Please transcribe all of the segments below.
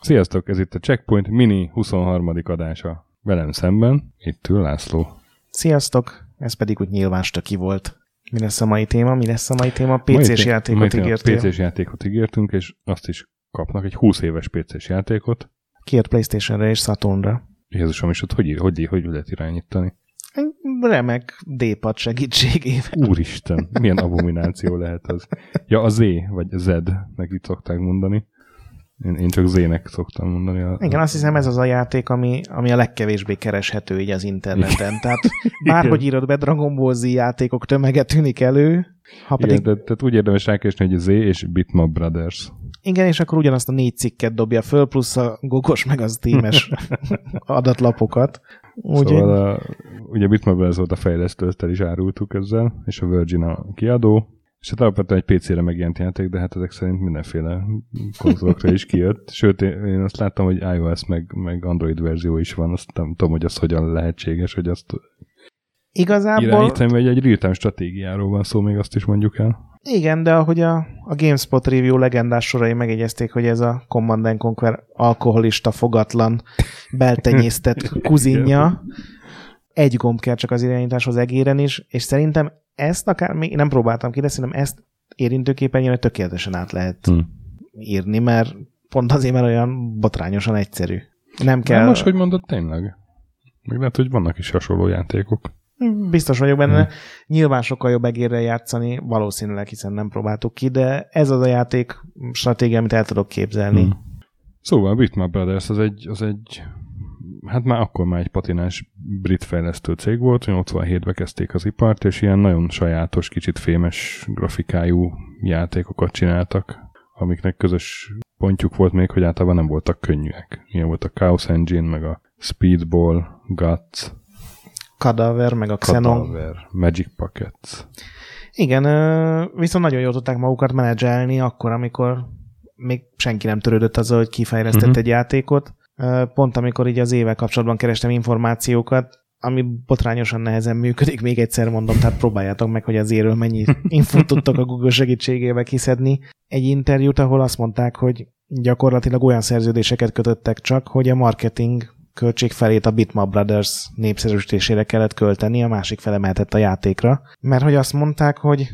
Sziasztok, ez itt a Checkpoint Mini 23. adása. Velem szemben, itt ül László. Sziasztok, ez pedig úgy nyilván stöki volt. Mi lesz a mai téma? Mi lesz a mai téma? PC-s játékot ígértél. PC-s játékot ígértünk, és azt is kapnak egy 20 éves PC-s játékot. Kijött Playstation-re és Saturnra. Jézusom, és ott hogy, hogy, hogy lehet irányítani? Remek D-pad segítségével. Úristen, milyen abomináció lehet az. Ja, a Z, vagy Z, meg itt szokták mondani. Én, én csak Z-nek szoktam mondani. A, Igen, azt hiszem ez az a játék, ami, ami a legkevésbé kereshető így az interneten. Tehát bárhogy írod be Dragon Ball Z játékok tömege tűnik elő. Ha pedig... Igen, tehát, tehát úgy érdemes rákeresni, hogy Z és Bitmap Brothers. Igen, és akkor ugyanazt a négy cikket dobja föl, plusz a gogos meg az tímes adatlapokat. Úgy szóval a, ugye Bitmap Brothers volt a fejlesztő, ezt el is árultuk ezzel, és a Virgin a kiadó, és hát alapvetően egy PC-re megjelent játék, de hát ezek szerint mindenféle konzolokra is kijött. Sőt, én azt láttam, hogy iOS meg, meg Android verzió is van, azt nem tudom, hogy az hogyan lehetséges, hogy azt Igazából... irányítani, vagy egy real stratégiáról van szó, még azt is mondjuk el. Igen, de ahogy a, a GameSpot review legendás sorai megjegyezték, hogy ez a Command Conquer alkoholista, fogatlan, beltenyésztett kuzinja, egy gomb kell csak az irányításhoz egéren is, és szerintem ezt akár még nem próbáltam ki, de szerintem ezt érintőképernyőre tökéletesen át lehet hmm. írni, mert pont azért, mert olyan botrányosan egyszerű. Nem kell... Nem most, hogy mondod, tényleg. Még lehet, hogy vannak is hasonló játékok. Biztos vagyok benne. Hmm. Nyilván sokkal jobb egérre játszani, valószínűleg, hiszen nem próbáltuk ki, de ez az a játék stratégia, amit el tudok képzelni. Hmm. Szóval Bitmap Brothers az egy, az egy hát már akkor már egy patinás brit fejlesztő cég volt, hogy 87-ben kezdték az ipart, és ilyen nagyon sajátos, kicsit fémes grafikájú játékokat csináltak, amiknek közös pontjuk volt még, hogy általában nem voltak könnyűek. Ilyen volt a Chaos Engine, meg a Speedball, Guts, Cadaver, meg a Xenon. Cadaver, Magic Pockets. Igen, viszont nagyon jól tudták magukat menedzselni akkor, amikor még senki nem törődött azzal, hogy kifejlesztett uh-huh. egy játékot, pont amikor így az éve kapcsolatban kerestem információkat, ami botrányosan nehezen működik, még egyszer mondom, tehát próbáljátok meg, hogy az éről mennyi infót tudtok a Google segítségével kiszedni. Egy interjút, ahol azt mondták, hogy gyakorlatilag olyan szerződéseket kötöttek csak, hogy a marketing költség felét a Bitmap Brothers népszerűsítésére kellett költeni, a másik fele mehetett a játékra. Mert hogy azt mondták, hogy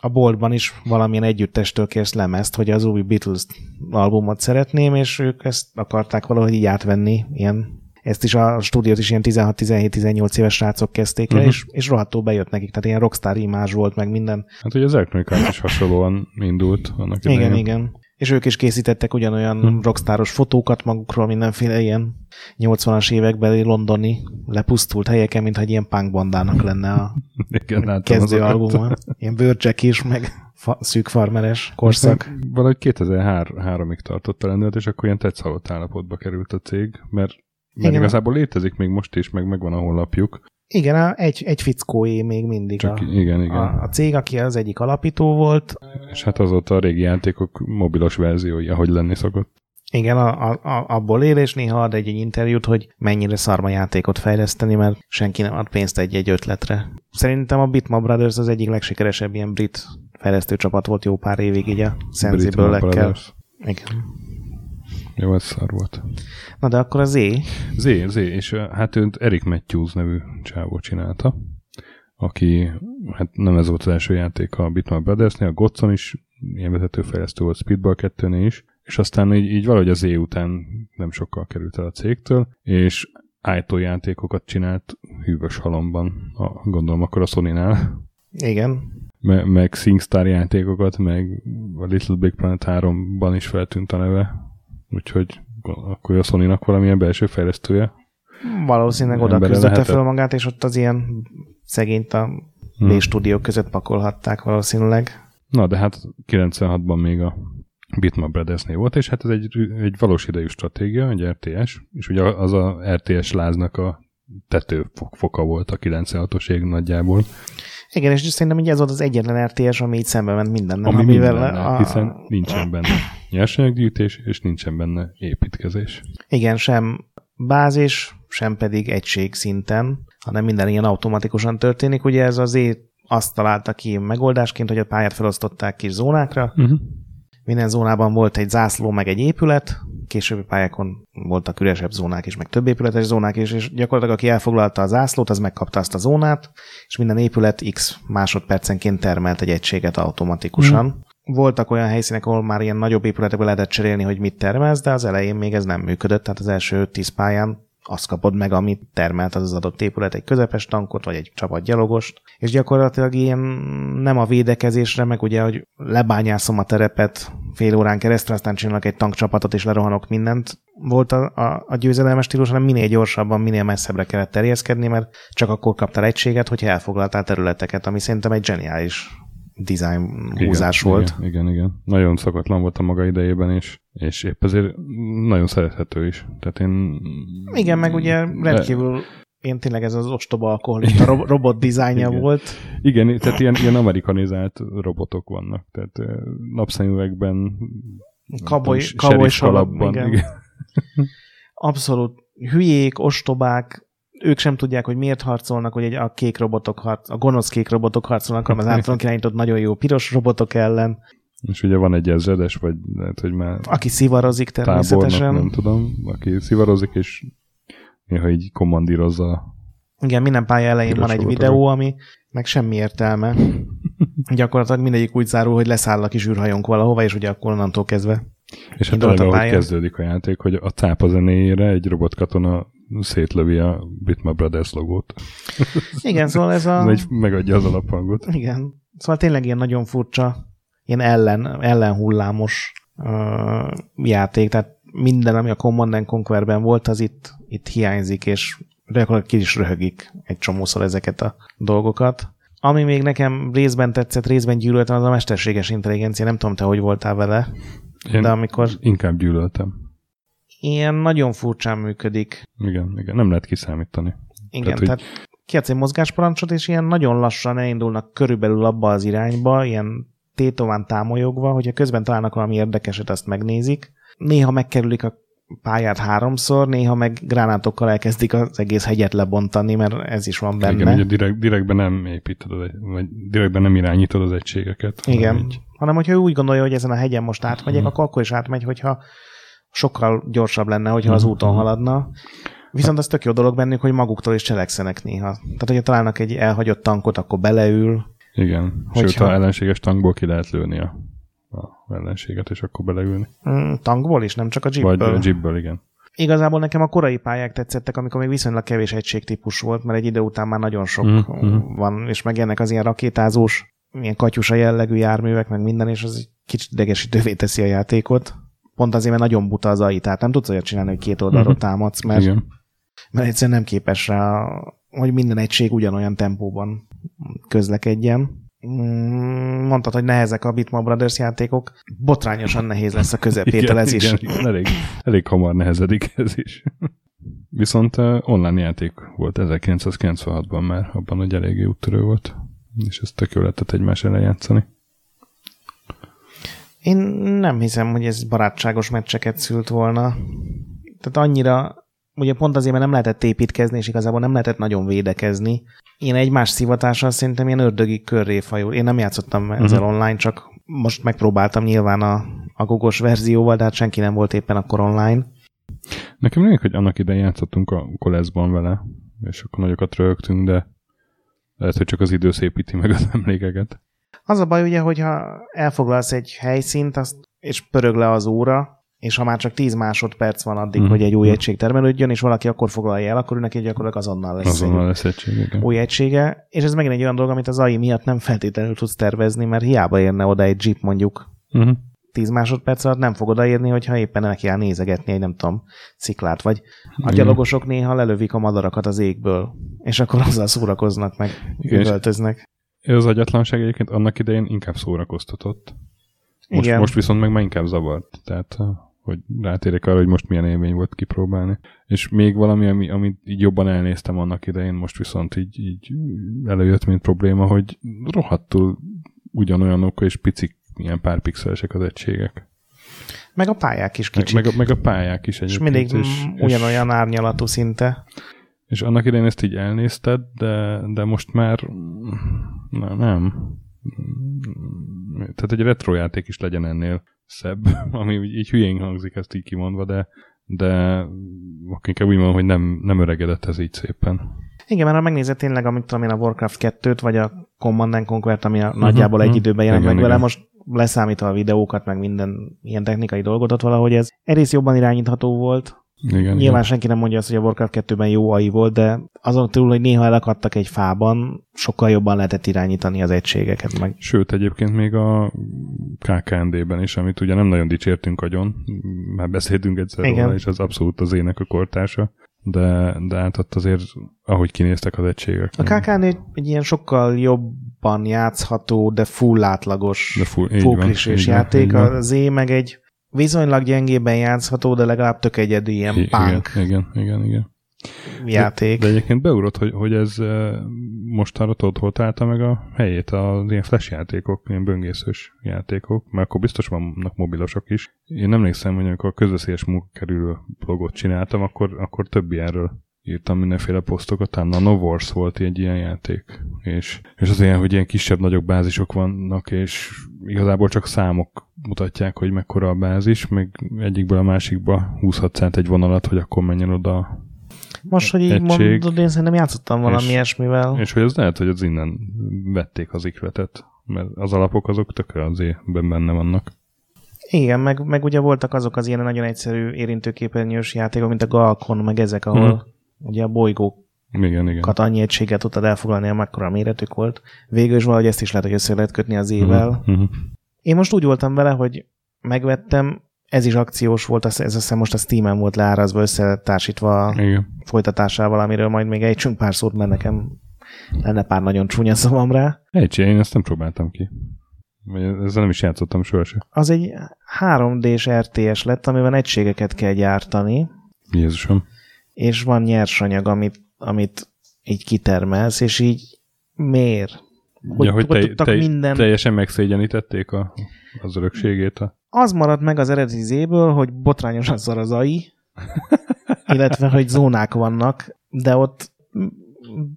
a boltban is valamilyen együttestől kérsz lemezt, hogy az új Beatles albumot szeretném, és ők ezt akarták valahogy így átvenni, ilyen ezt is a stúdiót is ilyen 16-17-18 éves srácok kezdték el, uh-huh. és, és rohadtul bejött nekik, tehát ilyen rockstar imázs volt, meg minden. Hát ugye az Electronic is hasonlóan indult annak idején. Igen, igen. És ők is készítettek ugyanolyan hmm. rockstáros fotókat magukról, mindenféle ilyen 80-as évekbeli londoni lepusztult helyeken, mintha egy ilyen punk bandának lenne a Igen, kezdő albuma. Ilyen bőrcsek is, meg fa, szűk farmeres korszak. Valahogy 2003-ig tartott a lendület, és akkor ilyen tetszalott állapotba került a cég, mert, mert igazából létezik még most is, meg megvan a honlapjuk. Igen, egy, egy fickóé még mindig Csak, a, igen, igen. A, a cég, aki az egyik alapító volt. És hát azóta a régi játékok mobilos verziója, hogy lenni szokott. Igen, a, a, abból él, és néha ad egy, egy interjút, hogy mennyire szarma játékot fejleszteni, mert senki nem ad pénzt egy-egy ötletre. Szerintem a Bitmap Brothers az egyik legsikeresebb ilyen brit fejlesztő csapat volt jó pár évig, így a Sensible-ekkel. Igen. Jó, ez szar volt. Na de akkor a Z? Z, Z, és hát őt Eric Matthews nevű csávó csinálta, aki, hát nem ez volt az első játék a Bitmap Brothersnél, a Gotson is ilyen vezetőfejlesztő volt Speedball 2 is, és aztán így, így valahogy az Z után nem sokkal került el a cégtől, és játékokat csinált hűvös halomban, a, gondolom akkor a Sony-nál. Igen. Me, meg SingStar játékokat, meg a Little Big Planet 3-ban is feltűnt a neve, úgyhogy akkor a sony valamilyen belső fejlesztője. Valószínűleg oda küzdötte fel magát, és ott az ilyen szegényt a hmm. B-stúdiók között pakolhatták valószínűleg. Na, de hát 96-ban még a Bitmap Brothersnél volt, és hát ez egy, egy valós idejű stratégia, egy RTS, és ugye az a RTS láznak a tetőfoka volt a 96-os ég nagyjából. Igen, és szerintem így ez volt az egyetlen RTS, ami így szembe ment minden, Ami amivel minden, a... hiszen nincsen benne nyersanyaggyűjtés, és nincsen benne építkezés. Igen, sem bázis, sem pedig egység szinten. hanem minden ilyen automatikusan történik. Ugye ez az azt találta ki megoldásként, hogy a pályát felosztották kis zónákra. Uh-huh. Minden zónában volt egy zászló, meg egy épület, későbbi pályákon voltak üresebb zónák is, meg több épületes zónák is, és gyakorlatilag aki elfoglalta a zászlót, az megkapta azt a zónát, és minden épület x másodpercenként termelt egy egységet automatikusan. Mm. Voltak olyan helyszínek, ahol már ilyen nagyobb épületekbe lehetett cserélni, hogy mit termelsz, de az elején még ez nem működött, tehát az első 10 pályán azt kapod meg, amit termelt az az adott épület, egy közepes tankot, vagy egy csapat gyalogost, és gyakorlatilag ilyen nem a védekezésre, meg ugye, hogy lebányászom a terepet fél órán keresztül, aztán csinálok egy tankcsapatot, és lerohanok mindent, volt a, a, a győzedelmes stílus, hanem minél gyorsabban, minél messzebbre kellett terjeszkedni, mert csak akkor kaptál egységet, hogyha elfoglaltál területeket, ami szerintem egy zseniális design húzás igen, volt. Igen, igen, igen. Nagyon szokatlan volt a maga idejében is, és épp ezért nagyon szerethető is. Tehát én... Igen, meg ugye rendkívül én tényleg ez az ostoba alkoholista ro- robot dizájnja Igen. volt. Igen, tehát ilyen, ilyen amerikanizált robotok vannak. Tehát napszemüvegben, Kaboly, kaboly kalapban. Igen. igen. Abszolút hülyék, ostobák, ők sem tudják, hogy miért harcolnak, hogy egy, a kék robotok harc, a gonosz kék robotok harcolnak, hanem az általunk irányított nagyon jó piros robotok ellen. És ugye van egy ezredes, vagy lehet, hogy már... Aki szivarozik természetesen. Tábornak, nem tudom, aki szivarozik, és néha így kommandírozza. Igen, minden pálya elején van egy videó, ami meg semmi értelme. Gyakorlatilag mindegyik úgy zárul, hogy leszáll a kis űrhajónk valahova, és ugye akkor onnantól kezdve és hát tényleg, ahogy kezdődik a játék, hogy a cápa zenéjére egy robotkatona szétlövi a Bitma Brothers logót. Igen, szóval ez a... ez egy, megadja az alaphangot. Igen. Szóval tényleg ilyen nagyon furcsa, ilyen ellen, ellenhullámos uh, játék, tehát minden, ami a Command Conquerben volt, az itt, itt hiányzik, és gyakorlatilag ki is röhögik egy csomószor ezeket a dolgokat. Ami még nekem részben tetszett, részben gyűlöltem, az a mesterséges intelligencia. Nem tudom, te hogy voltál vele. Én de amikor... inkább gyűlöltem. Ilyen nagyon furcsán működik. Igen, igen, nem lehet kiszámítani. Igen, tehát, tehát hogy... kiadsz egy mozgásparancsot, és ilyen nagyon lassan elindulnak körülbelül abba az irányba, ilyen tétován támolyogva, hogyha közben találnak valami érdekeset, azt megnézik. Néha megkerülik a pályát háromszor, néha meg gránátokkal elkezdik az egész hegyet lebontani, mert ez is van benne. Igen, ugye direkt, direktben nem építed, vagy direktben nem irányítod az egységeket. Igen, hanem, így... hanem hogyha úgy gondolja, hogy ezen a hegyen most átmegyek, uh-huh. akkor akkor is átmegy, hogyha sokkal gyorsabb lenne, hogyha az úton mhm. haladna. Viszont az tök jó dolog bennük, hogy maguktól is cselekszenek néha. Tehát, hogyha találnak egy elhagyott tankot, akkor beleül. Igen, hogyha... sőt, a ellenséges tankból ki lehet lőni a a ellenséget, és akkor beleülni. Mm, tankból is, nem csak a jeepből? Vagy a jeepből, igen. Igazából nekem a korai pályák tetszettek, amikor még viszonylag kevés egységtípus volt, mert egy idő után már nagyon sok mm-hmm. van, és meg ennek az ilyen rakétázós, ilyen katyusa jellegű járművek, meg minden, és az egy kicsit idegesítővé teszi a játékot. Pont azért, mert nagyon buta az AI, tehát nem tudsz olyat csinálni, hogy két oldalról mm-hmm. támadsz, mert, Igen. mert egyszerűen nem képes rá, hogy minden egység ugyanolyan tempóban közlekedjen. Mm, mondtad, hogy nehezek a Bitmap Brothers játékok, botrányosan nehéz lesz a közepétől ez igen, is. Igen, elég, elég hamar nehezedik ez is. Viszont online játék volt 1996-ban már, abban hogy eléggé úttörő volt, és ezt tök jól lehetett egymás ellen játszani. Én nem hiszem, hogy ez barátságos meccseket szült volna. Tehát annyira ugye pont azért, mert nem lehetett építkezni, és igazából nem lehetett nagyon védekezni. Én egymás szivatással szerintem ilyen ördögi körré fajul. Én nem játszottam uh-huh. ezzel online, csak most megpróbáltam nyilván a, a gugos verzióval, de hát senki nem volt éppen akkor online. Nekem nem hogy annak idején játszottunk a koleszban vele, és akkor nagyokat rögtünk, de lehet, hogy csak az idő szépíti meg az emlékeket. Az a baj ugye, hogyha elfoglalsz egy helyszínt, azt, és pörög le az óra, és ha már csak 10 másodperc van addig, mm. hogy egy új mm. egység termelődjön, és valaki akkor foglalja el, akkor ő neki gyakorlatilag azonnal lesz, azonnal lesz egység, igen. új egysége. És ez megint egy olyan dolog, amit az AI miatt nem feltétlenül tudsz tervezni, mert hiába érne oda egy jeep mondjuk mm. 10 másodperc alatt nem fog odaérni, hogyha éppen neki áll nézegetni egy, nem tudom, sziklát, vagy a gyalogosok néha lelövik a madarakat az égből, és akkor azzal szórakoznak meg, üvöltöznek. Ez az agyatlanság egyébként annak idején inkább szórakoztatott. Most, Igen. most viszont meg már inkább zavart. Tehát hogy rátérek arra, hogy most milyen élmény volt kipróbálni. És még valami, ami, amit így jobban elnéztem annak idején, most viszont így, így előjött, mint probléma, hogy rohadtul ugyanolyanok és picik ilyen pár pixelesek az egységek. Meg a pályák is kicsik. Meg, meg, a, meg a pályák is egyébként. És mindig és, ugyanolyan árnyalatú szinte. És annak idején ezt így elnézted, de, de most már na, nem. Tehát egy retro játék is legyen ennél szebb, ami így hülyén hangzik ezt így kimondva, de, de inkább úgy mondom, hogy nem, nem öregedett ez így szépen. Igen, mert ha megnézed tényleg, amit tudom én, a Warcraft 2-t, vagy a Command Conquer-t, ami a uh-huh, nagyjából uh-huh. egy időben jelent meg igen. vele, most leszámítva a videókat, meg minden ilyen technikai dolgot ott valahogy ez egész jobban irányítható volt, igen, Nyilván igen. senki nem mondja azt, hogy a Warcraft 2-ben jó AI volt, de azon túl, hogy néha elakadtak egy fában, sokkal jobban lehetett irányítani az egységeket. Meg. Sőt, egyébként még a KKND-ben is, amit ugye nem nagyon dicsértünk agyon, már beszéltünk egyszer igen. róla, és az abszolút az ének a kortársa, de, de hát ott azért, ahogy kinéztek az egységek. A KKND egy, egy ilyen sokkal jobban játszható, de full átlagos, de full, full játék. Van, az é meg egy viszonylag gyengében játszható, de legalább tök egyedű ilyen I- punk igen, igen, igen, igen. játék. De, de egyébként beugrott, hogy, hogy ez mostanra tudod, hol találta meg a helyét az ilyen flash játékok, ilyen böngészős játékok, mert akkor biztos vannak mobilosok is. Én emlékszem, hogy amikor a közveszélyes munkakerülő blogot csináltam, akkor, akkor több ilyenről írtam mindenféle posztokat, talán a No Wars volt egy ilyen játék, és, és az ilyen, hogy ilyen kisebb-nagyobb bázisok vannak, és igazából csak számok mutatják, hogy mekkora a bázis, meg egyikből a másikba húzhatsz át egy vonalat, hogy akkor menjen oda most, hogy így egység, mondod, én szerintem játszottam valami és, ilyesmivel. És hogy ez lehet, hogy az innen vették az ikletet, mert az alapok azok tökre azért benne vannak. Igen, meg, meg ugye voltak azok az ilyen nagyon egyszerű érintőképernyős játékok, mint a Galkon, meg ezek, ahol hmm ugye a bolygók igen, igen. annyi egységet tudtad elfoglalni, amekkora méretük volt. Végül is valahogy ezt is lehet, hogy össze lehet kötni az évvel. Uh-huh. uh-huh. Én most úgy voltam vele, hogy megvettem, ez is akciós volt, ez azt hiszem most a Steam-en volt leárazva, összetársítva a folytatásával, amiről majd még ejtsünk pár szót, mert nekem lenne pár nagyon csúnya szavam rá. Egy, én ezt nem próbáltam ki. Ezzel nem is játszottam sohasem. Az egy 3D-s RTS lett, amiben egységeket kell gyártani. Jézusom és van nyersanyag, amit, amit így kitermelsz, és így miért? Hogy, ja, hogy te, te, minden... teljesen megszégyenítették a, az örökségét? A... Az maradt meg az eredeti zéből, hogy botrányos az az AI, illetve, hogy zónák vannak, de ott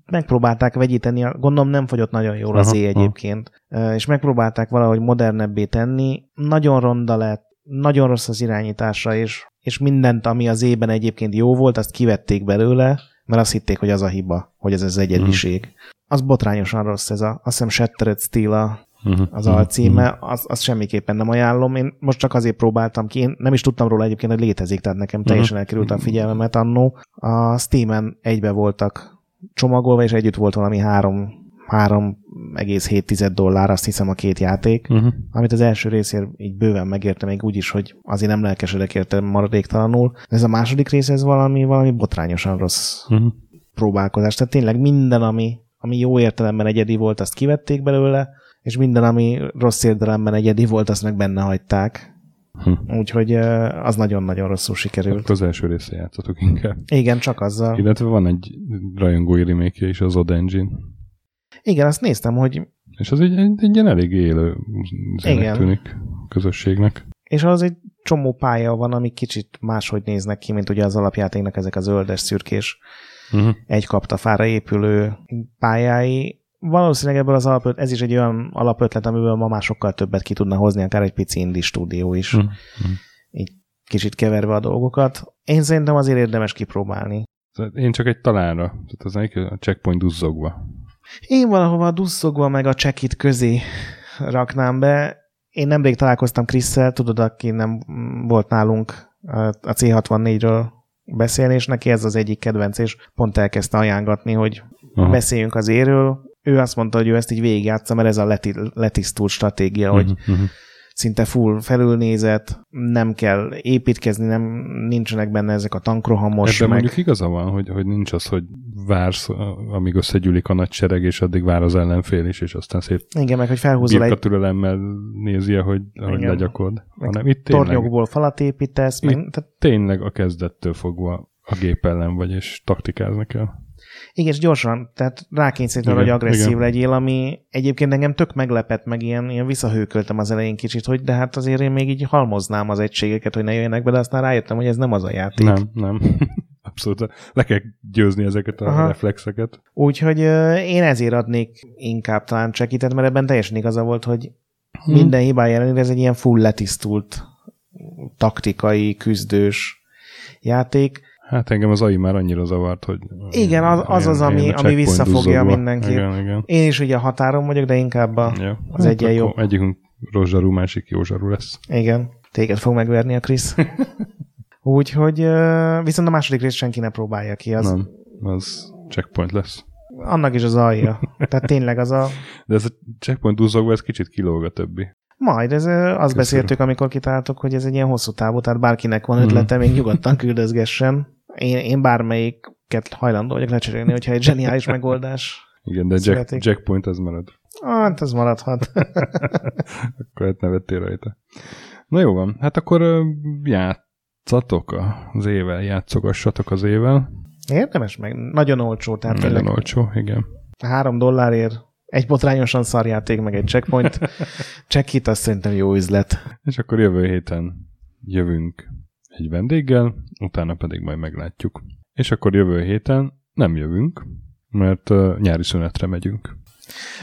megpróbálták vegyíteni, gondolom nem fogyott nagyon jól az é egyébként, aha. és megpróbálták valahogy modernebbé tenni, nagyon ronda lett, nagyon rossz az irányítása, és és mindent, ami az ében egyébként jó volt, azt kivették belőle, mert azt hitték, hogy az a hiba, hogy ez az egyediség. Mm. Az botrányosan rossz, ez a, azt hiszem Shattered Steel a, uh-huh, az uh-huh, alcíme, uh-huh. az, az semmiképpen nem ajánlom. Én most csak azért próbáltam ki, én nem is tudtam róla egyébként, hogy létezik, tehát nekem teljesen uh-huh. elkerült a figyelmemet annó. A Steam-en egybe voltak csomagolva, és együtt volt valami három 3,7 dollár, azt hiszem a két játék, uh-huh. amit az első részért így bőven megérte, még úgy is, hogy azért nem lelkesedek érte maradéktalanul. Ez a második rész, ez valami, valami botrányosan rossz uh-huh. próbálkozás. Tehát tényleg minden, ami, ami jó értelemben egyedi volt, azt kivették belőle, és minden, ami rossz értelemben egyedi volt, azt meg benne hagyták. Hm. Úgyhogy az nagyon-nagyon rosszul sikerült. Akkor az első része játszottuk inkább. Igen, csak azzal. Illetve van egy rajongói remake is, az Odd Engine. Igen, azt néztem, hogy... És az egy, egy, egy ilyen elég élő Igen. tűnik közösségnek. És az egy csomó pálya van, ami kicsit máshogy néznek ki, mint ugye az alapjátéknak ezek a zöldes, szürkés, uh-huh. egy kaptafára épülő pályái. Valószínűleg ebből az alapötlet, ez is egy olyan alapötlet, amiből ma már sokkal többet ki tudna hozni, akár egy pici indie stúdió is. Uh-huh. Így kicsit keverve a dolgokat. Én szerintem azért érdemes kipróbálni. Én csak egy találra, tehát az a checkpoint duzzogva. Én valahova dusszogva meg a csekit közé raknám be. Én nemrég találkoztam Krisszel, tudod, aki nem volt nálunk a C64-ről beszélni, és neki ez az egyik kedvenc, és pont elkezdte ajánlatni, hogy Aha. beszéljünk az éről. Ő azt mondta, hogy ő ezt így végigjátsza, mert ez a leti, letisztult stratégia, uh-huh, hogy uh-huh szinte full felülnézet, nem kell építkezni, nem nincsenek benne ezek a tankrohamos. Ebben meg... mondjuk igaza van, hogy, hogy nincs az, hogy vársz, amíg összegyűlik a nagy sereg, és addig vár az ellenfél is, és aztán szép Igen, meg hogy felhúzol egy... türelemmel nézi, hogy, hogy legyakod. Hanem itt tényleg, tornyokból falat építesz. Meg, tehát... Tényleg a kezdettől fogva a gép ellen vagy, és taktikázni kell. Igen, és gyorsan, tehát rákényszerít arra, hogy agresszív igen. legyél, ami egyébként engem tök meglepett, meg ilyen, ilyen visszahőköltem az elején kicsit, hogy de hát azért én még így halmoznám az egységeket, hogy ne jöjjenek be, de aztán rájöttem, hogy ez nem az a játék. Nem, nem. Abszolút. Le kell győzni ezeket a Aha. reflexeket. Úgyhogy én ezért adnék inkább talán csekitet, mert ebben teljesen igaza volt, hogy hmm. minden hibája ellenére ez egy ilyen full letisztult taktikai, küzdős játék. Hát engem az AI már annyira zavart, hogy... Igen, az az, az ami, ami visszafogja mindenki. Igen, igen. Én is ugye a határon vagyok, de inkább a, ja, az hát egyen jobb. Egyikünk rozsarú, másik józsarú lesz. Igen, téged fog megverni a Krisz. Úgyhogy viszont a második részt senki ne próbálja ki. Az... Nem, az checkpoint lesz. Annak is az alja. Tehát tényleg az a... De ez a checkpoint duzzogva, ez kicsit kilóg a többi. Majd, ez, azt Köszönöm. beszéltük, amikor kitáltuk, hogy ez egy ilyen hosszú távú, tehát bárkinek van ötlete, még nyugodtan küldözgessen. Én, én bármelyiket hajlandó vagyok lecserélni, hogyha egy zseniális megoldás. Igen, de Jack, Jackpoint az marad. Hát, az maradhat. akkor hát nevettél rajta. Na jó van, hát akkor játszatok az ével, játszogassatok az ével. Érdemes meg, nagyon olcsó. Tehát nagyon tényleg olcsó, igen. Három dollárért egy botrányosan szarjáték, meg egy checkpoint. Check-it, azt szerintem jó üzlet. És akkor jövő héten jövünk egy vendéggel, utána pedig majd meglátjuk. És akkor jövő héten nem jövünk, mert uh, nyári szünetre megyünk.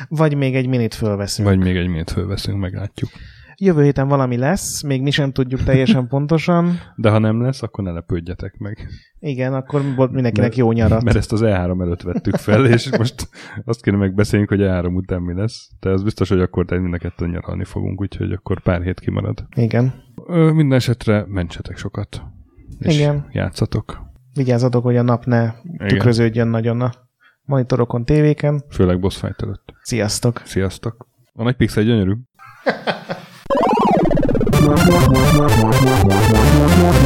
Vagy még egy minit fölveszünk. Vagy még egy minit fölveszünk, meglátjuk. Jövő héten valami lesz, még mi sem tudjuk teljesen pontosan. De ha nem lesz, akkor ne lepődjetek meg. Igen, akkor mindenkinek mert, jó nyarat. Mert ezt az E3 előtt vettük fel, és most azt kéne megbeszéljünk, hogy E3 után mi lesz. De az biztos, hogy akkor mind a kettőn nyaralni fogunk, úgyhogy akkor pár hét kimarad. Igen. Minden esetre mentsetek sokat. És Igen. játszatok. Vigyázzatok, hogy a nap ne Igen. tükröződjön nagyon a monitorokon, tévéken. Főleg boss fight előtt. Sziasztok! Sziasztok! A nagy pixel gyönyörű.